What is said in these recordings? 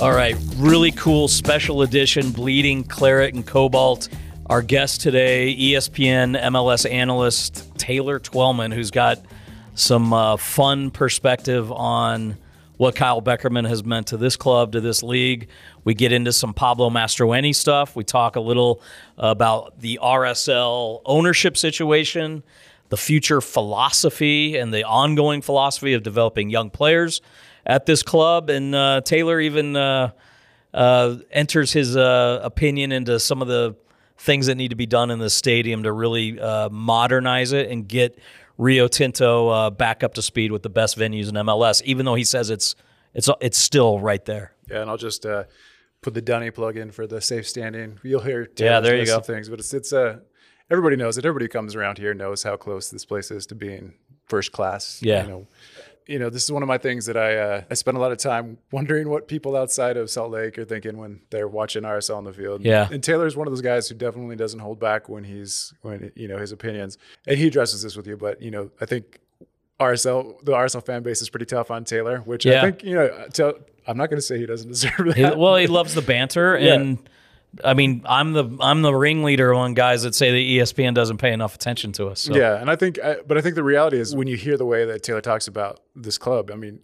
All right, really cool special edition bleeding claret and cobalt. Our guest today, ESPN MLS analyst Taylor Twellman, who's got some uh, fun perspective on what Kyle Beckerman has meant to this club, to this league. We get into some Pablo Mastroeni stuff. We talk a little about the RSL ownership situation, the future philosophy, and the ongoing philosophy of developing young players at this club. And uh, Taylor even uh, uh, enters his uh, opinion into some of the things that need to be done in the stadium to really uh, modernize it and get Rio Tinto uh, back up to speed with the best venues in MLS. Even though he says it's it's it's still right there. Yeah, and I'll just uh, put the Dunny plug in for the safe standing. You'll hear Yeah, there you go. things, but it's it's uh, everybody knows it. Everybody who comes around here knows how close this place is to being first class. Yeah. you know, you know, this is one of my things that I uh, I spend a lot of time wondering what people outside of Salt Lake are thinking when they're watching RSL on the field. Yeah. and Taylor's one of those guys who definitely doesn't hold back when he's when you know his opinions, and he addresses this with you. But you know, I think RSL the RSL fan base is pretty tough on Taylor, which Yeah. I think you know. Tell, I'm not going to say he doesn't deserve that. He- well, he loves the banter, Yeah. and I mean, I'm the I'm the ringleader on guys that say that ESPN doesn't pay enough attention to us. So. Yeah, and I think, I, but I think the reality is when you hear the way that Taylor talks about this club, I mean,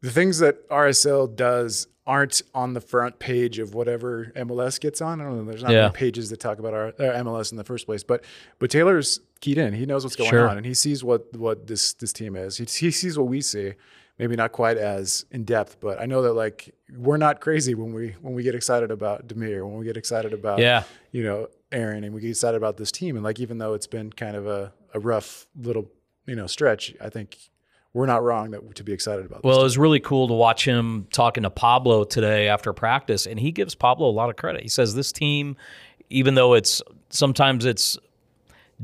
the things that RSL does aren't on the front page of whatever MLS gets on. I don't know. There's not Yeah. many pages that talk about our, uh, our MLS in the first place, but but Taylor's keyed in. He knows what's going Sure. on, and he sees what what this this team is. He, he sees what we see. Maybe not quite as in depth, but I know that like we're not crazy when we when we get excited about Damir, when we get excited about Yeah. you know, Aaron, and we get excited about this team. And like, even though it's been kind of a, a rough little, you know, stretch, I think we're not wrong that to be excited about. This. Well, it was really cool to watch him talking to Pablo today after practice, and he gives Pablo a lot of credit. He says this team, even though it's sometimes it's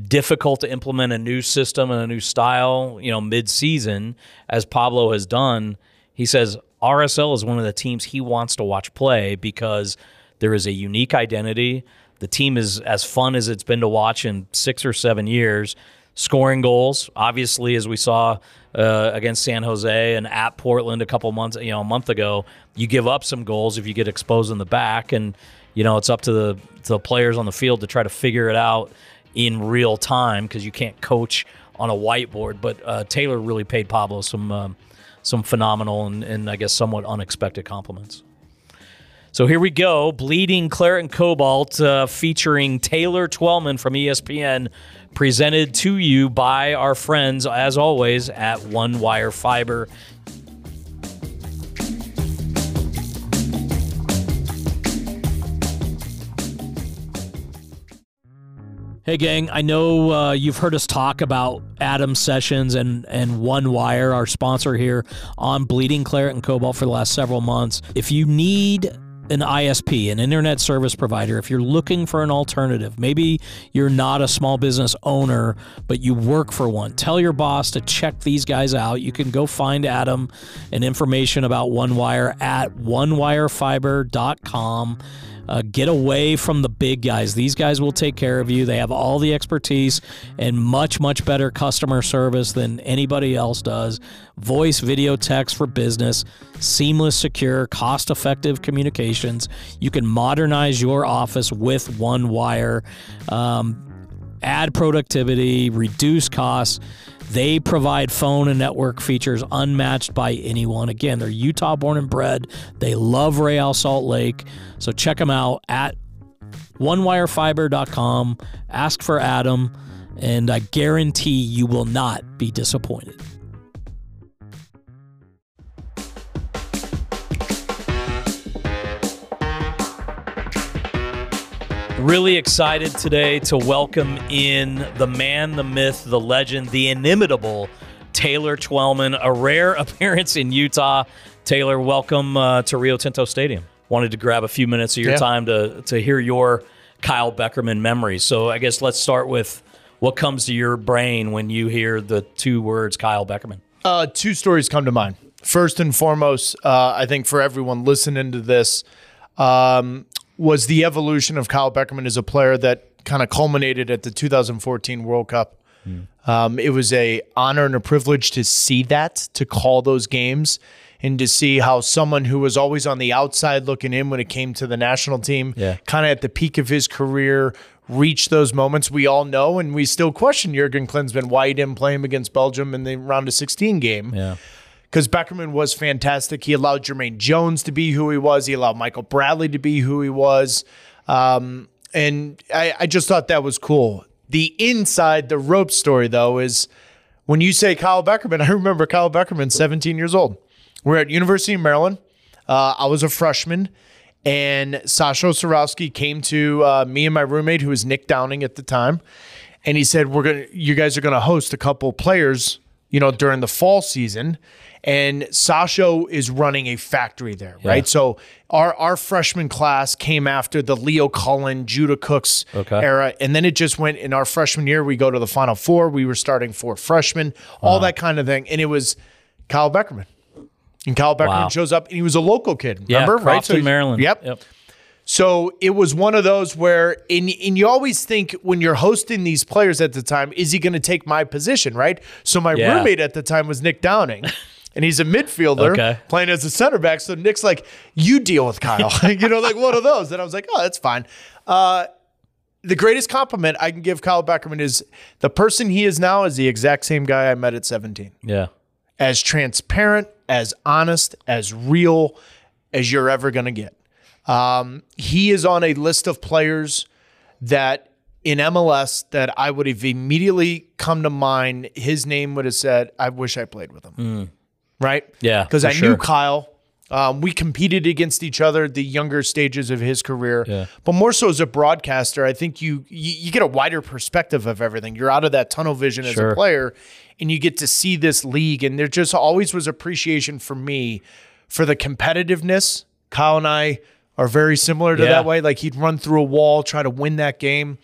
difficult to implement a new system and a new style, you know, mid-season, as Pablo has done, he says RSL is one of the teams he wants to watch play because there is a unique identity. The team is as fun as it's been to watch in six or seven years. Scoring goals, obviously, as we saw uh, against San Jose and at Portland a couple months, you know, a month ago, you give up some goals if you get exposed in the back, and you know it's up to the to the players on the field to try to figure it out in real time because you can't coach on a whiteboard. But uh, Taylor really paid Pablo some um, some phenomenal and, and I guess somewhat unexpected compliments. So here we go, bleeding claret and cobalt, uh, featuring Taylor Twellman from ESPN, presented to you by our friends, as always, at One Wire Fiber. Hey, gang, I know uh, you've heard us talk about Adam Sessions and, and One Wire, our sponsor here on Bleeding Claret and Cobalt for the last several months. If you need an ISP, an internet service provider, if you're looking for an alternative, maybe you're not a small business owner, but you work for one, tell your boss to check these guys out. You can go find Adam and information about OneWire at onewirefiber.com. Uh, get away from the big guys. These guys will take care of you. They have all the expertise and much, much better customer service than anybody else does. Voice, video, text for business, seamless, secure, cost effective communications. You can modernize your office with one wire. Um, add productivity, reduce costs. They provide phone and network features unmatched by anyone. Again, they're Utah born and bred. They love Real Salt Lake. So check them out at onewirefiber.com. Ask for Adam, and I guarantee you will not be disappointed. Really excited today to welcome in the man, the myth, the legend, the inimitable Taylor Twellman, a rare appearance in Utah. Taylor, welcome uh, to Rio Tinto Stadium. Wanted to grab a few minutes of your Yeah. time to to hear your Kyle Beckerman memories. So I guess let's start with what comes to your brain when you hear the two words Kyle Beckerman. Uh, two stories come to mind. First and foremost, uh, I think for everyone listening to this, um, was the evolution of Kyle Beckerman as a player that kind of culminated at the 2014 World Cup. Um, it was a honor and a privilege to see that, to call those games, and to see how someone who was always on the outside looking in when it came to the national team, Yeah. kind of at the peak of his career, reached those moments we all know, and we still question Jurgen Klinsmann why he didn't play him against Belgium in the round of 16 game Yeah. Because Beckerman was fantastic. He allowed Jermaine Jones to be who he was. He allowed Michael Bradley to be who he was. Um, and I, I just thought that was cool. The inside the rope story, though, is when you say Kyle Beckerman, I remember Kyle Beckerman, 17 years old. We're at University of Maryland. Uh, I was a freshman, and Sasha Cirovski came to uh, me and my roommate, who was Nick Downing at the time, and he said, "We're gonna, you guys are gonna host a couple players, you know, during the fall season." And Sasha is running a factory there, right? So our our freshman class came after the Leo Cullen, Judah Cooks Okay. era, and then it just went. In our freshman year, we go to the Final Four. We were starting four freshmen, all uh-huh. that kind of thing, and it was Kyle Beckerman. And Kyle Beckerman Wow. shows up, and he was a local kid. Yeah. Remember, right? Crofton, he- Maryland. Yep. Yep. So it was one of those where, and, and you always think when you're hosting these players at the time, is he going to take my position, right? So my Yeah. roommate at the time was Nick Downing. And he's a midfielder Okay. playing as a center back. So Nick's like, you deal with Kyle. you know, like one of those. And I was like, oh, that's fine. Uh, the greatest compliment I can give Kyle Beckerman is the person he is now is the exact same guy I met at 17 Yeah. as transparent, as honest, as real as you're ever going to get. Um, he is on a list of players that in MLS that I would have immediately come to mind. His name would have said, I wish I played with him. Right? Yeah, Because I sure. knew Kyle. Um, we competed against each other the younger stages of his career, Yeah. but more so as a broadcaster, I think you, you you get a wider perspective of everything. You're out of that tunnel vision as a player, and you get to see this league. And there just always was appreciation for me for the competitiveness. Kyle and I are very similar to Yeah. that way. Like he'd run through a wall, try to win that game.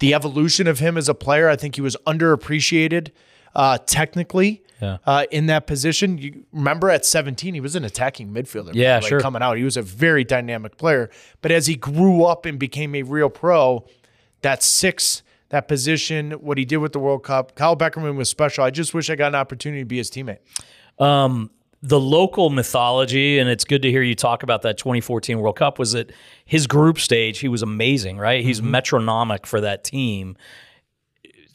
The evolution of him as a player, I think he was underappreciated uh, technically Yeah. uh, in that position. You remember at 17, he was an attacking midfielder. Yeah, like, sure. Coming out, he was a very dynamic player. But as he grew up and became a real pro, that six, that position, what he did with the World Cup, Kyle Beckerman was special. I just wish I got an opportunity to be his teammate. Um, the local mythology, and it's good to hear you talk about that 2014 World Cup, was that his group stage, he was amazing, right? He's Mm-hmm. metronomic for that team.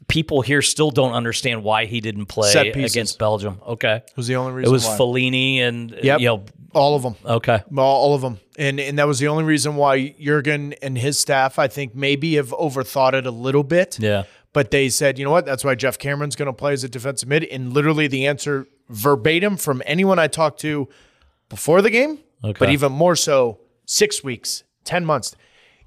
People here still don't understand why he didn't play against Belgium. Okay. it was the only reason It was why. Fellaini and, Yep. you know, All of them. okay. All, all of them. And and that was the only reason why Jurgen and his staff, I think, maybe have overthought it a little bit. Yeah. But they said, you know what? That's why Geoff Cameron's going to play as a defensive mid. And literally the answer verbatim from anyone I talked to before the game, Okay. but even more so six weeks, 10 months.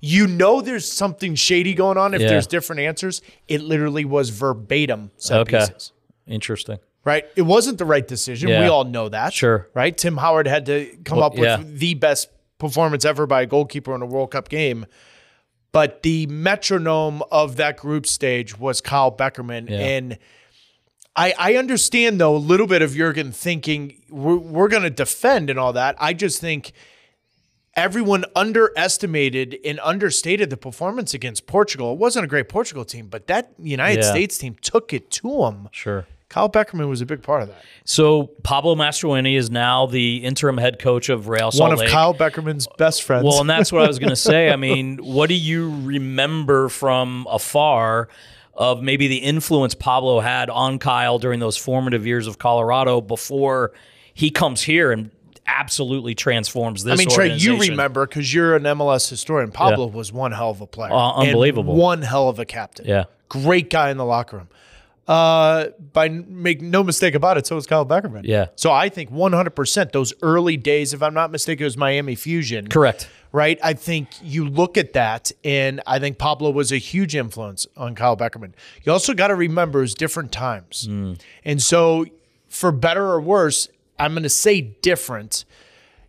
You know there's something shady going on if Yeah. there's different answers. It literally was verbatim set Okay. pieces. Interesting. Right? It wasn't the right decision. Yeah. We all know that. Sure. Right? Tim Howard had to come Well, up with yeah. the best performance ever by a goalkeeper in a World Cup game. But the metronome of that group stage was Kyle Beckerman. And I, I understand, though, a little bit of Jurgen thinking we're, we're going to defend and all that. I just think everyone underestimated and understated the performance against Portugal. It wasn't a great Portugal team, but that United Yeah. States team took it to them. Sure. Kyle Beckerman was a big part of that. So Pablo Mastroeni is now the interim head coach of Real Salt One of Lake. Kyle Beckerman's best friends. Well, and that's what I was going to say. I mean, what do you remember from afar of maybe the influence Pablo had on Kyle during those formative years of Colorado before he comes here and absolutely transforms this I mean, Trey, you remember because you're an MLS historian. Pablo was one hell of a player. Uh, and unbelievable. one hell of a captain. Yeah. Great guy in the locker room. Uh, by make no mistake about it, so was Kyle Beckerman. Yeah. So I think 100% those early days, if I'm not mistaken, it was Miami Fusion. Correct. right? I think you look at that, and I think Pablo was a huge influence on Kyle Beckerman. You also got to remember it's different times. And so, for better or worse, I'm going to say different.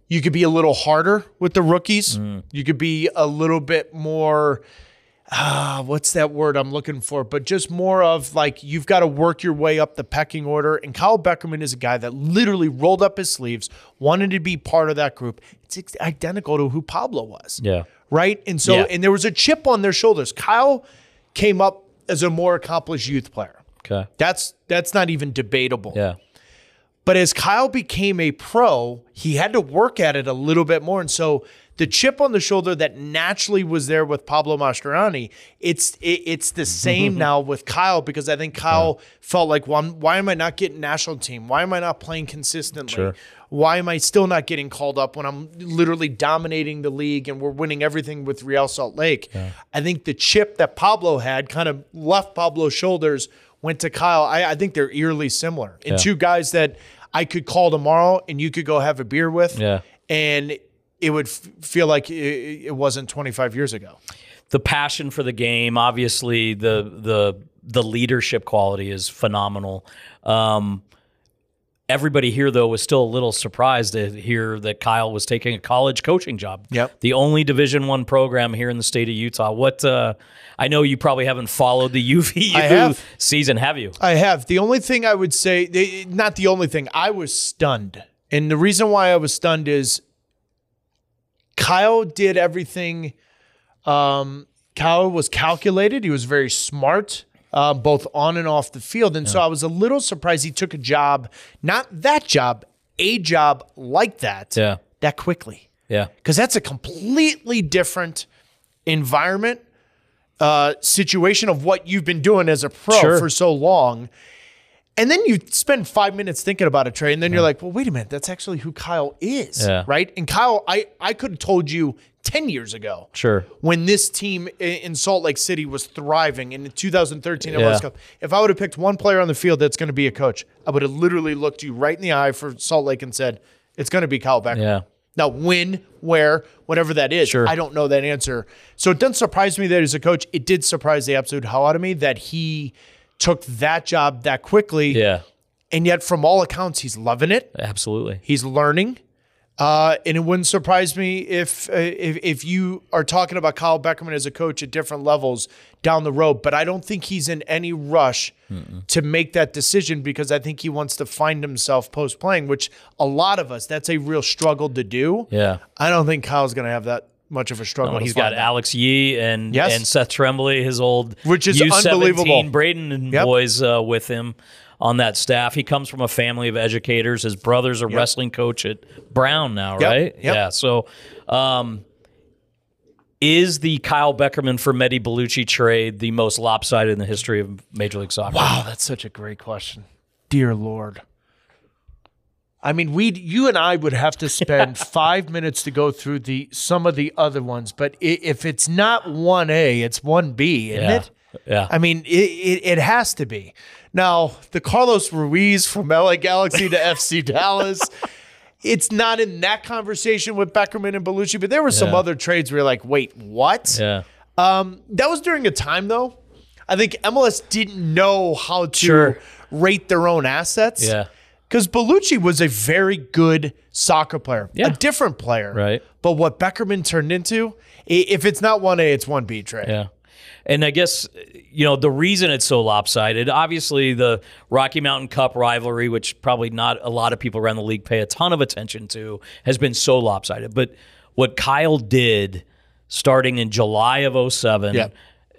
You could be a little harder with the rookies. You could be a little bit more. Ah, what's that word I'm looking for? But just more of like you've got to work your way up the pecking order. And Kyle Beckerman is a guy that literally rolled up his sleeves, wanted to be part of that group. It's identical to who Pablo was. Yeah. Right. And so, Yeah. and there was a chip on their shoulders. Kyle came up as a more accomplished youth player. Okay. That's that's not even debatable. Yeah. But as Kyle became a pro, he had to work at it a little bit more. And so the chip on the shoulder that naturally was there with Pablo Mastroeni, it's it, it's the same now with Kyle because I think Kyle felt like, well, I'm- why am I not getting national team? Why am I not playing consistently? Sure. Why am I still not getting called up when I'm literally dominating the league and we're winning everything with Real Salt Lake? I think the chip that Pablo had kind of left Pablo's shoulders, went to Kyle. I, I think they're eerily similar. And Yeah. two guys that I could call tomorrow and you could go have a beer with. Yeah. And it would f- feel like it, it wasn't 25 years ago. the passion for the game, obviously the the the leadership quality is phenomenal. Um, everybody here though was still a little surprised to hear that Kyle was taking a college coaching job. Yep. The only Division One program here in the state of Utah. What uh, I know you probably haven't followed the UVU have. season, have you? I have. The only thing I would say, they, not the only thing, I was stunned. And the reason why I was stunned is Kyle did everything. Um, Kyle was calculated. He was very smart, uh, both on and off the field. And so I was a little surprised he took a job, not that job, a job like that, Yeah. that quickly Yeah. because that's a completely different environment uh, situation of what you've been doing as a pro Sure. for so long. And then you spend five minutes thinking about a trade, and then you're like, well, wait a minute, that's actually who Kyle is. Yeah. Right. And Kyle, I, I could have told you 10 years ago Sure. when this team in Salt Lake City was thriving in 2013 MLS Yeah. Cup. If I would have picked one player on the field that's going to be a coach, I would have literally looked you right in the eye for Salt Lake and said, it's going to be Kyle Becker. Yeah. Now, when, where, whatever that is, Sure. I don't know that answer. So it doesn't surprise me that he's a coach. It did surprise the absolute hell out of me that he took that job that quickly. Yeah. And yet, from all accounts, he's loving it. Absolutely. He's learning. Uh, and it wouldn't surprise me if, uh, if if you are talking about Kyle Beckerman as a coach at different levels down the road. But I don't think he's in any rush to make that decision because I think he wants to find himself post playing, which a lot of us that's a real struggle to do. Yeah. I don't think Kyle's going to have that much of a struggle. To he's got that. Alex Yee and Yes. and Seth Tremblay, his old Which is U17 unbelievable. Braden and Yep. boys uh, with him on that staff. He comes from a family of educators. His brother's a wrestling coach at Brown now, Yep. right? Yep. Yeah. So, um, is the Kyle Beckerman for Mehdi Ballouchy trade the most lopsided in the history of Major League Soccer? Wow, that's such a great question. Dear Lord. I mean, we you and I would have to spend five minutes to go through the some of the other ones, but if it's not one A, it's one B, isn't Yeah. it? Yeah. I mean, it, it it has to be. Now, the Carlos Ruiz from LA Galaxy to FC Dallas, it's not in that conversation with Beckerman and Ballouchy, but there were some Yeah. other trades where you're like, wait, what? yeah. Um, that was during a time though. I think MLS didn't know how to Sure. rate their own assets. Yeah. Because Ballouchy was a very good soccer player, Yeah. a different player. Right. But what Beckerman turned into, if it's not 1A, it's 1B trade. Yeah. And I guess, you know, the reason it's so lopsided, obviously the Rocky Mountain Cup rivalry, which probably not a lot of people around the league pay a ton of attention to, has been so lopsided. But what Kyle did starting in July of 07, Yeah.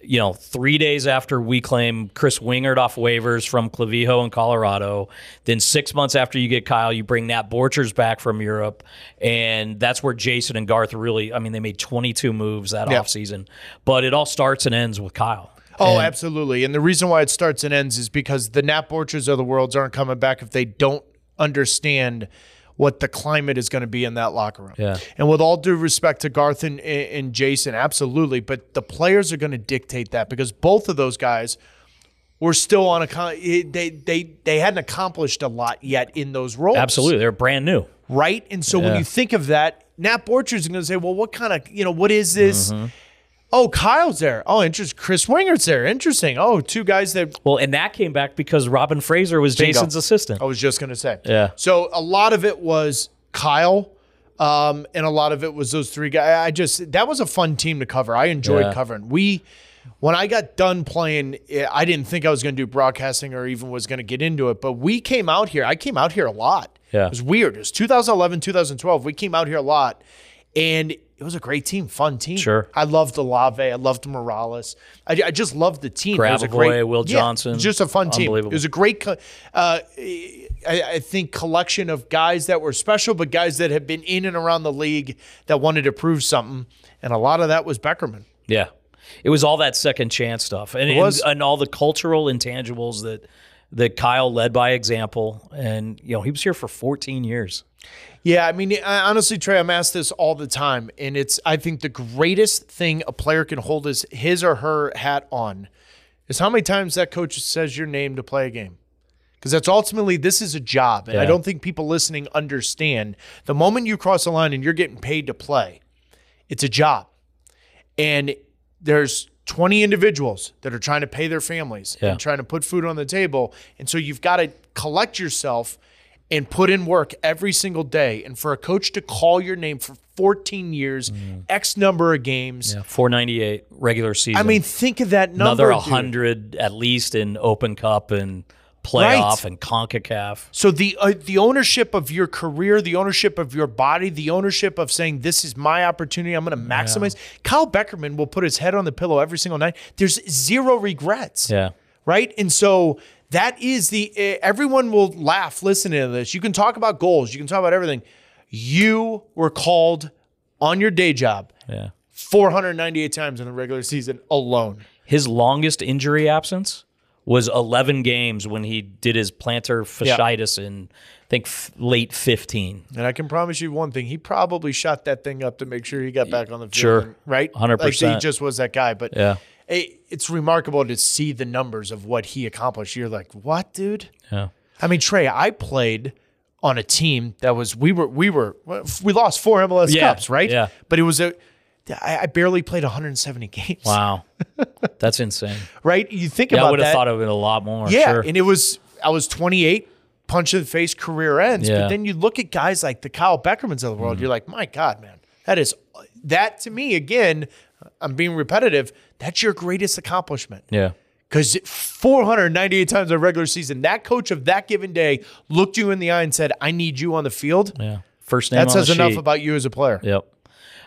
You know, three days after we claim Chris Wingert off waivers from Clavijo in Colorado, then six months after you get Kyle, you bring Nat Borchers back from Europe, and that's where Jason and Garth really, I mean, they made 22 moves that Yeah. offseason. But it all starts and ends with Kyle. Oh, And- absolutely. And the reason why it starts and ends is because the Nat Borchers of the worlds aren't coming back if they don't understand what the climate is going to be in that locker room. Yeah. And with all due respect to Garth and, and Jason, absolutely. But the players are going to dictate that because both of those guys were still on a con- they they they hadn't accomplished a lot yet in those roles. Absolutely. They're brand new. Right? And so when you think of that, Nat Borchers is going to say, "Well, what kind of, you know, what is this?" Mm-hmm. Oh, Kyle's there. Oh, interesting. Chris Wingert's there. Interesting. Oh, two guys that Well, and that came back because Robin Fraser was Bingo. Jason's assistant. I was just going to say. Yeah. So a lot of it was Kyle, um, and a lot of it was those three guys. I just that was a fun team to cover. I enjoyed Yeah. covering. We when I got done playing, eh, I didn't think I was going to do broadcasting or even was going to get into it. But we came out here. I came out here a lot. Yeah. It was weird. It was 2011, 2012. We came out here a lot, and it was a great team, fun team. Sure. I loved Olave. I loved Morales. I, I just loved the team. it was a great Will yeah, Johnson. just a fun team. It was a great. Uh, I, I think collection of guys that were special, but guys that had been in and around the league that wanted to prove something, and a lot of that was Beckerman. Yeah. It was all that second chance stuff. And, was. and and all the cultural intangibles that that Kyle led by example. And you know, he was here for 14 years. Yeah, I mean, I, honestly, Trey, I'm asked this all the time, and it's I think the greatest thing a player can hold is his or her hat on is how many times that coach says your name to play a game. Because that's ultimately this is a job, and I don't think people listening understand the moment you cross the line and you're getting paid to play, it's a job, and there's 20 individuals that are trying to pay their families Yeah. and trying to put food on the table, and so you've got to collect yourself and put in work every single day. And for a coach to call your name for 14 years, X number of games. Yeah, 498 regular season. I mean, think of that number. another dude. 100 at least in Open Cup and playoff Right. and CONCACAF. So the uh, the ownership of your career, the ownership of your body, the ownership of saying this is my opportunity, I'm going to maximize. Kyle Beckerman will put his head on the pillow every single night. There's zero regrets. Yeah. right? And so that is the eh, everyone will laugh listening to this. You can talk about goals, you can talk about everything. You were called on your day job Yeah. 498 times in the regular season alone. His longest injury absence was 11 games when he did his plantar fasciitis in I think f- late 15. And I can promise you one thing: he probably shot that thing up to make sure he got back on the field. Sure. and- right? 100%. Like he just was that guy. But Yeah. It- it's remarkable to see the numbers of what he accomplished. You're like, what, dude? Yeah. I mean, Trey, I played on a team that was we were we were we lost four MLS Yeah, Cups, right? yeah. But it was a I, barely played 170 games. Wow. That's insane. Right? You think Yeah, about that. I would have thought of it would have been a lot more. yeah, Sure. and it was I was 28, punch in the face, career ends. Yeah. But then you look at guys like the Kyle Beckermans of the world. Mm-hmm. You're like, my God, man, that is that to me again. I'm being repetitive. That's your greatest accomplishment. yeah. Because 498 times in a regular season, that coach of that given day looked you in the eye and said, I need you on the field. Yeah. First name That says enough sheet. about you as a player. Yep.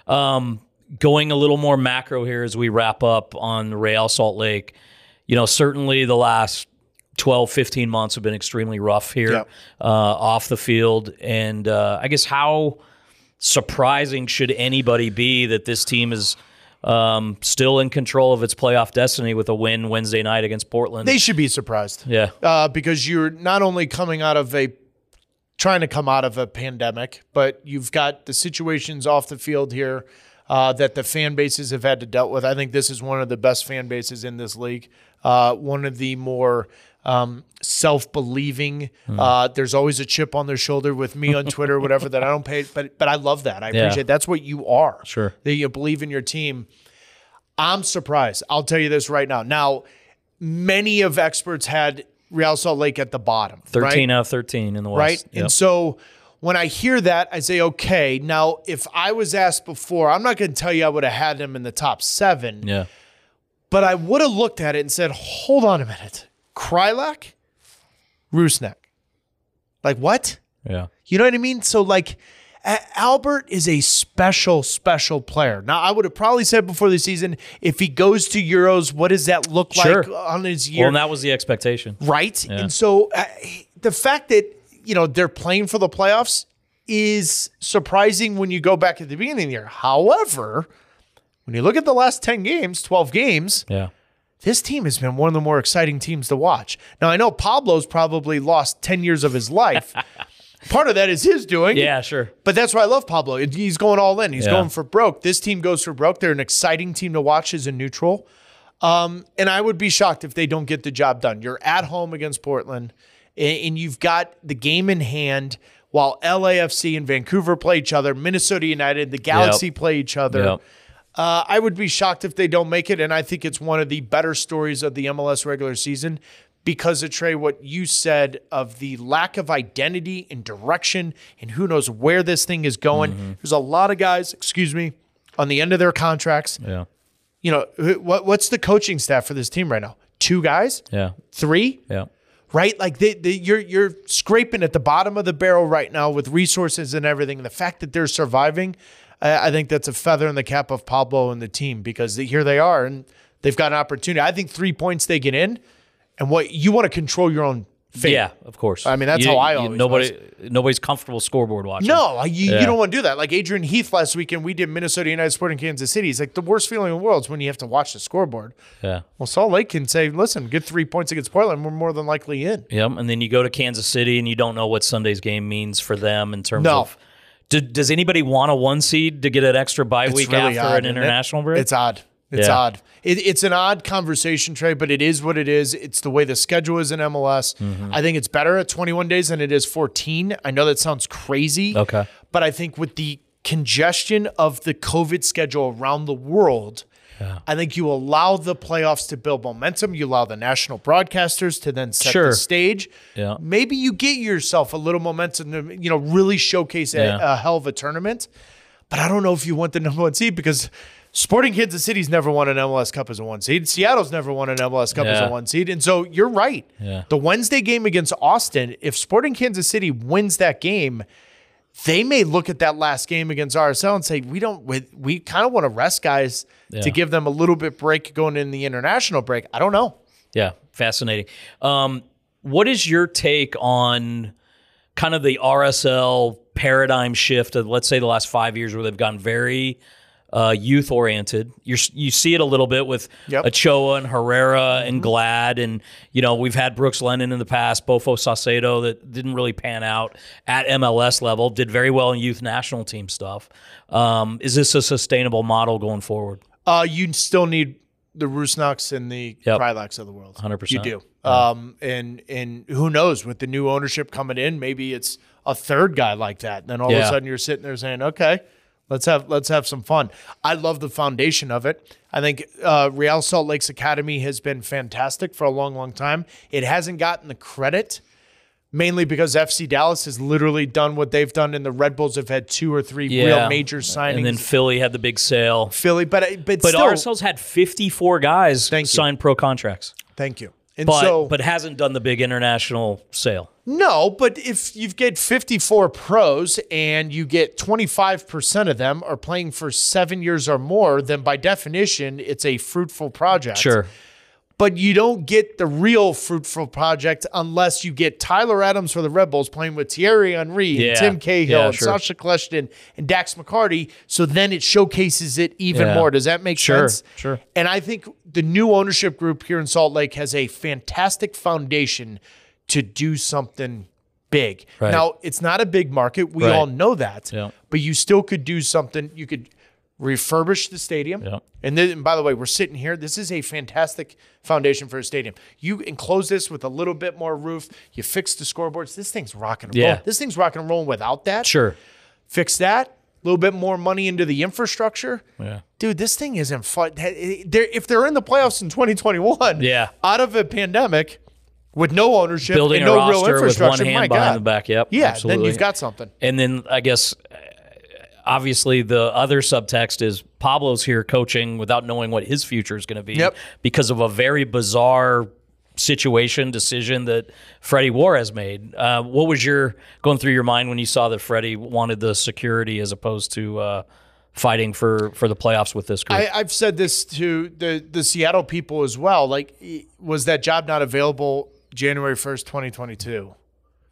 Um, going a little more macro here as we wrap up on Real Salt Lake. You know, certainly the last 12, 15 months have been extremely rough here Yep. uh, off the field. And uh, I guess how surprising should anybody be that this team is um, still in control of its playoff destiny with a win Wednesday night against Portland? They should be surprised. yeah. Uh, because you're not only coming out of a trying to come out of a pandemic, but you've got the situations off the field here uh, that the fan bases have had to dealt with. I think this is one of the best fan bases in this league. Uh, one of the more um, self-believing. Uh, there's always a chip on their shoulder with me on Twitter, or whatever that I don't pay, but but I love that. I Yeah. appreciate that's what you are. Sure. that you believe in your team. I'm surprised. I'll tell you this right now. Now, many of experts had Real Salt Lake at the bottom. 13 right? out of 13 in the West. right? West. And so when I hear that, I say, okay, now if I was asked before, I'm not going to tell you I would have had them in the top seven, yeah. but I would have looked at it and said, hold on a minute. Kreilach, Rusnak. Like what? Yeah. You know what I mean? So like Albert is a special, special player. Now I would have probably said before the season, if he goes to Euros, what does that look Sure. like on his Well, year? and that was the expectation. right? And so uh, the fact that you know they're playing for the playoffs is surprising when you go back at the beginning of the year. However, when you look at the last 10 games, 12 games, Yeah. This team has been one of the more exciting teams to watch. Now, I know Pablo's probably lost 10 years of his life. Part of that is his doing. Yeah, sure. But that's why I love Pablo. He's going all in. He's Yeah. going for broke. This team goes for broke. They're an exciting team to watch as a neutral. Um, and I would be shocked if they don't get the job done. You're at home against Portland, and you've got the game in hand while LAFC and Vancouver play each other, Minnesota United, the Galaxy play each other. Yep. Uh, I would be shocked if they don't make it, and I think it's one of the better stories of the MLS regular season because of Trey, what you said of the lack of identity and direction, and who knows where this thing is going. Mm-hmm. There's a lot of guys, excuse me, on the end of their contracts. Yeah. You know, what what's the coaching staff for this team right now? Two guys, Yeah. three, Yeah. right? Like they, they, you're you're scraping at the bottom of the barrel right now with resources and everything. And the fact that they're surviving, I, I think that's a feather in the cap of Pablo and the team because they, here they are and they've got an opportunity. I think three points they get in, and what you want to control your own fade. Yeah, of course. I mean, that's You- how I always nobody nobody's comfortable scoreboard watching. No, you, Yeah. you don't want to do that. Like Adrian Heath last weekend, we did Minnesota United Sporting Kansas City. He's like the worst feeling in the world is when you have to watch the scoreboard. Yeah. Well, Salt Lake can say, listen, get three points against Portland. We're more than likely in. Yep. And then you go to Kansas City and you don't know what Sunday's game means for them in terms No. of. Do, does anybody want a one seed to get an extra bye It's week really after odd, an it? international break? It's odd. It's Yeah. odd. It, it's an odd conversation, Trey, but it is what it is. It's the way the schedule is in MLS. Mm-hmm. I think it's better at 21 days than it is 14. I know that sounds crazy. Okay. But I think with the congestion of the COVID schedule around the world, I think you allow the playoffs to build momentum. You allow the national broadcasters to then set Sure. the stage. Yeah. Maybe you get yourself a little momentum to, you know, really showcase a, Yeah. a hell of a tournament. But I don't know if you want the number one seed because Sporting Kansas City's never won an MLS Cup as a one seed. Seattle's never won an MLS Cup as a one seed. And so you're right. Yeah. The Wednesday game against Austin, if Sporting Kansas City wins that game, they may look at that last game against RSL and say, we don't, we, we kind of want to rest guys Yeah. to give them a little bit break going in the international break. I don't know. Yeah, fascinating. Um, what is your take on kind of the RSL paradigm shift of, let's say, the last five years where they've gone very uh, youth oriented? You you see it a little bit with Yep. Ochoa and Herrera and Glad, and you know we've had Brooks Lennon in the past, Bofo Saucedo that didn't really pan out at MLS level, did very well in youth national team stuff. Um, is this a sustainable model going forward? Uh, you still need the Rusnaks and the Yep. Kreilachs of the world. 100%. You do. Um, and and who knows with the new ownership coming in, maybe it's a third guy like that. And then all of a sudden you're sitting there saying, okay, let's have let's have some fun. I love the foundation of it. I think uh, Real Salt Lake's Academy has been fantastic for a long, long time. It hasn't gotten the credit. Mainly because FC Dallas has literally done what they've done, and the Red Bulls have had two or three real major signings. and then Philly had the big sale. Philly, but but, But still, RSL's had 54 guys sign pro contracts, thank you. And but so, but hasn't done the big international sale. No, but if you get 54 pros and you get 25% of them are playing for seven years or more, then by definition, it's a fruitful project. Sure. But you don't get the real fruitful project unless you get Tyler Adams for the Red Bulls playing with Thierry Henry Yeah. and Tim Cahill Yeah, and sure. Sacha Kljestan and Dax McCarty. So then it showcases it even Yeah. more. Does that make Sure, sense? sure. And I think the new ownership group here in Salt Lake has a fantastic foundation to do something big. Right. Now, it's not a big market. We Right. all know that. Yeah. But you still could do something. You could refurbish the stadium. Yeah. And then, and by the way, we're sitting here. This is a fantastic foundation for a stadium. You enclose this with a little bit more roof. You fix the scoreboards. This thing's rocking and Yeah. rolling. This thing's rocking and rolling without that. Sure. Fix that. A little bit more money into the infrastructure. Yeah. Dude, this thing isn't fun. Eh, eh, they're, if they're in the playoffs in 2021, Yeah. out of a pandemic with no ownership Building and a no real roster with one infrastructure, hand my behind God. the back. Yep. Yeah, absolutely. then you've got something. And then I guess obviously the other subtext is Pablo's here coaching without knowing what his future is going to be Yep. because of a very bizarre situation decision that Freddy Juarez made. Uh, what was your going through your mind when you saw that Freddy wanted the security as opposed to uh, fighting for for the playoffs with this group? I, I've said this to the the Seattle people as well. Like, was that job not available January first, twenty twenty two?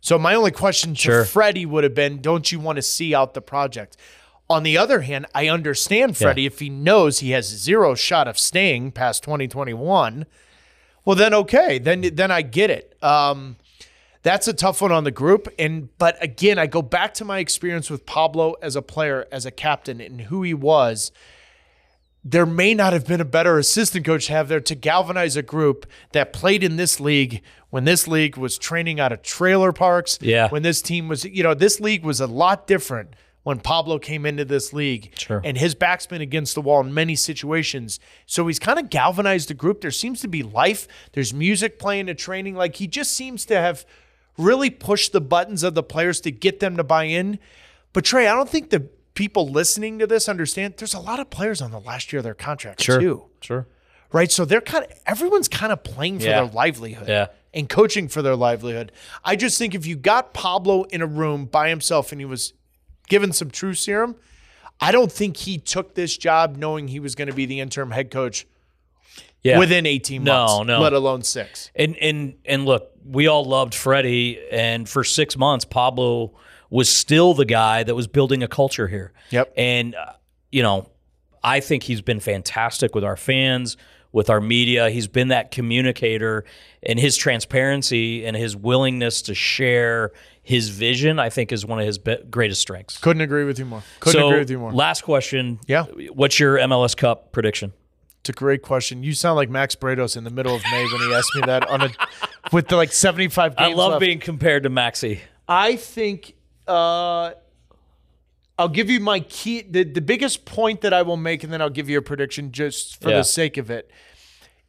So my only question to Sure. Freddy would have been, don't you want to see out the project? On the other hand, I understand Freddy if he knows he has zero shot of staying past 2021. Well, then okay, then then I get it. Um, that's a tough one on the group. And but again, I go back to my experience with Pablo as a player, as a captain, and who he was. There may not have been a better assistant coach to have there to galvanize a group that played in this league when this league was training out of trailer parks. Yeah. When this team was, you know, this league was a lot different when Pablo came into this league. Sure. And his back's been against the wall in many situations. So he's kind of galvanized the group. There seems to be life. There's music playing at training. Like he just seems to have really pushed the buttons of the players to get them to buy in. But Trey, I don't think the people listening to this understand there's a lot of players on the last year of their contracts too. sure. Right. So they're kind of everyone's kind of playing for Yeah. their livelihood Yeah. and coaching for their livelihood. I just think if you got Pablo in a room by himself and he was given some true serum, I don't think he took this job knowing he was going to be the interim head coach Yeah. within 18 No, months, no. let alone six. And and and look, we all loved Freddy, and for six months, Pablo was still the guy that was building a culture here. Yep. And uh, you know, I think he's been fantastic with our fans, with our media. He's been that communicator, and his transparency and his willingness to share his vision, I think, is one of his be- greatest strengths. Couldn't agree with you more. Couldn't so, agree with you more. last question. Yeah. What's your MLS Cup prediction? It's a great question. You sound like Max Bretos in the middle of May when he asked me that on a with the like 75 I love left. being compared to Maxi. I think uh, I'll give you my key. The, the biggest point that I will make, and then I'll give you a prediction just for Yeah. the sake of it,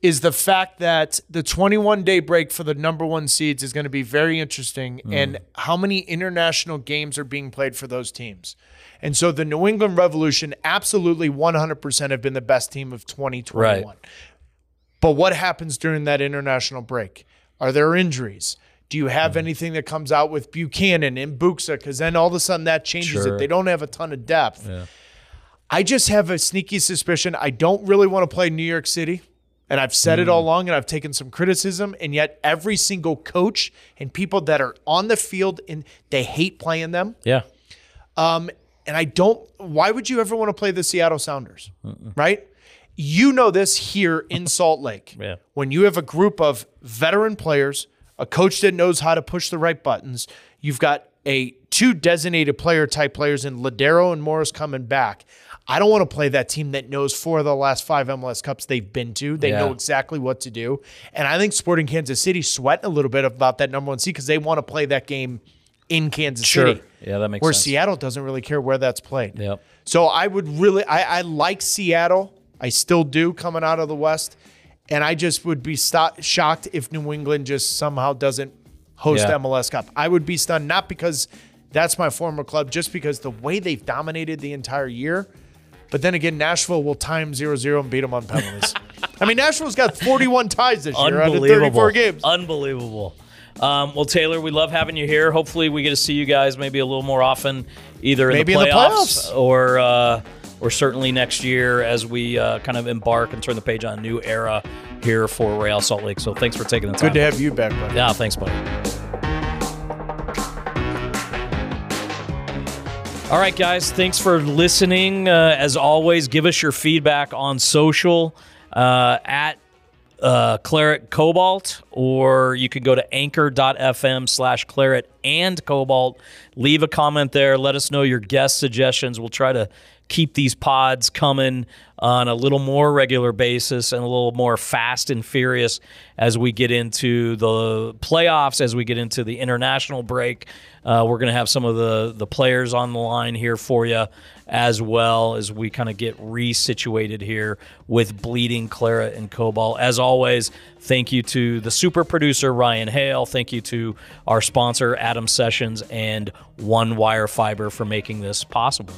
is the fact that the 21 day break for the number one seeds is going to be very interesting, hmm. and how many international games are being played for those teams. And so the New England Revolution absolutely 100% have been the best team of 2021. Right. But what happens during that international break? Are there injuries? Do you Mm. have anything that comes out with Buchanan and Buksa? Because then all of a sudden that changes Sure. it. They don't have a ton of depth. I just have a sneaky suspicion. I don't really want to play New York City. And I've said Mm. it all along and I've taken some criticism. And yet every single coach and people that are on the field and they hate playing them. Yeah. Um, and I don't. Why would you ever want to play the Seattle Sounders? Right? You know this here in Salt Lake. Yeah. When you have a group of veteran players, a coach that knows how to push the right buttons, you've got a two designated player type players in Lodeiro and Morris coming back. I don't want to play that team that knows four of the last five MLS Cups they've been to. They Yeah. know exactly what to do. And I think Sporting Kansas City sweating a little bit about that number one seed because they want to play that game in Kansas Sure. City. Yeah, that makes sense. Where sense. Seattle doesn't really care where that's played. Yep. So I would really, I, I like Seattle. I still do coming out of the West. And I just would be sto- shocked if New England just somehow doesn't host Yeah. MLS Cup. I would be stunned, not because that's my former club, just because the way they've dominated the entire year. But then again, Nashville will time 0 0 and beat them on penalties. I mean, Nashville's got 41 ties this year out of Unbelievable. 34 games. Unbelievable. Um, well, Taylor, we love having you here. Hopefully, we get to see you guys maybe a little more often, either in, the, in the playoffs playoffs. or uh, or certainly next year as we uh, kind of embark and turn the page on a new era here for Real Salt Lake. So, thanks for taking the time. Good to have you back, buddy. Yeah, thanks, buddy. All right, guys, thanks for listening. Uh, as always, give us your feedback on social uh, at uh, Claret Cobalt, or you could go to anchor.fm slash Claret and Cobalt. Leave a comment there. Let us know your guest suggestions. We'll try to keep these pods coming on a little more regular basis and a little more fast and furious as we get into the playoffs, as we get into the international break. Uh, we're going to have some of the, the players on the line here for you as well as we kind of get resituated here with Bleeding Claret and Cobalt. As always, thank you to the super producer, Ryan Hale. Thank you to our sponsor, Adam Sessions, and One Wire Fiber for making this possible.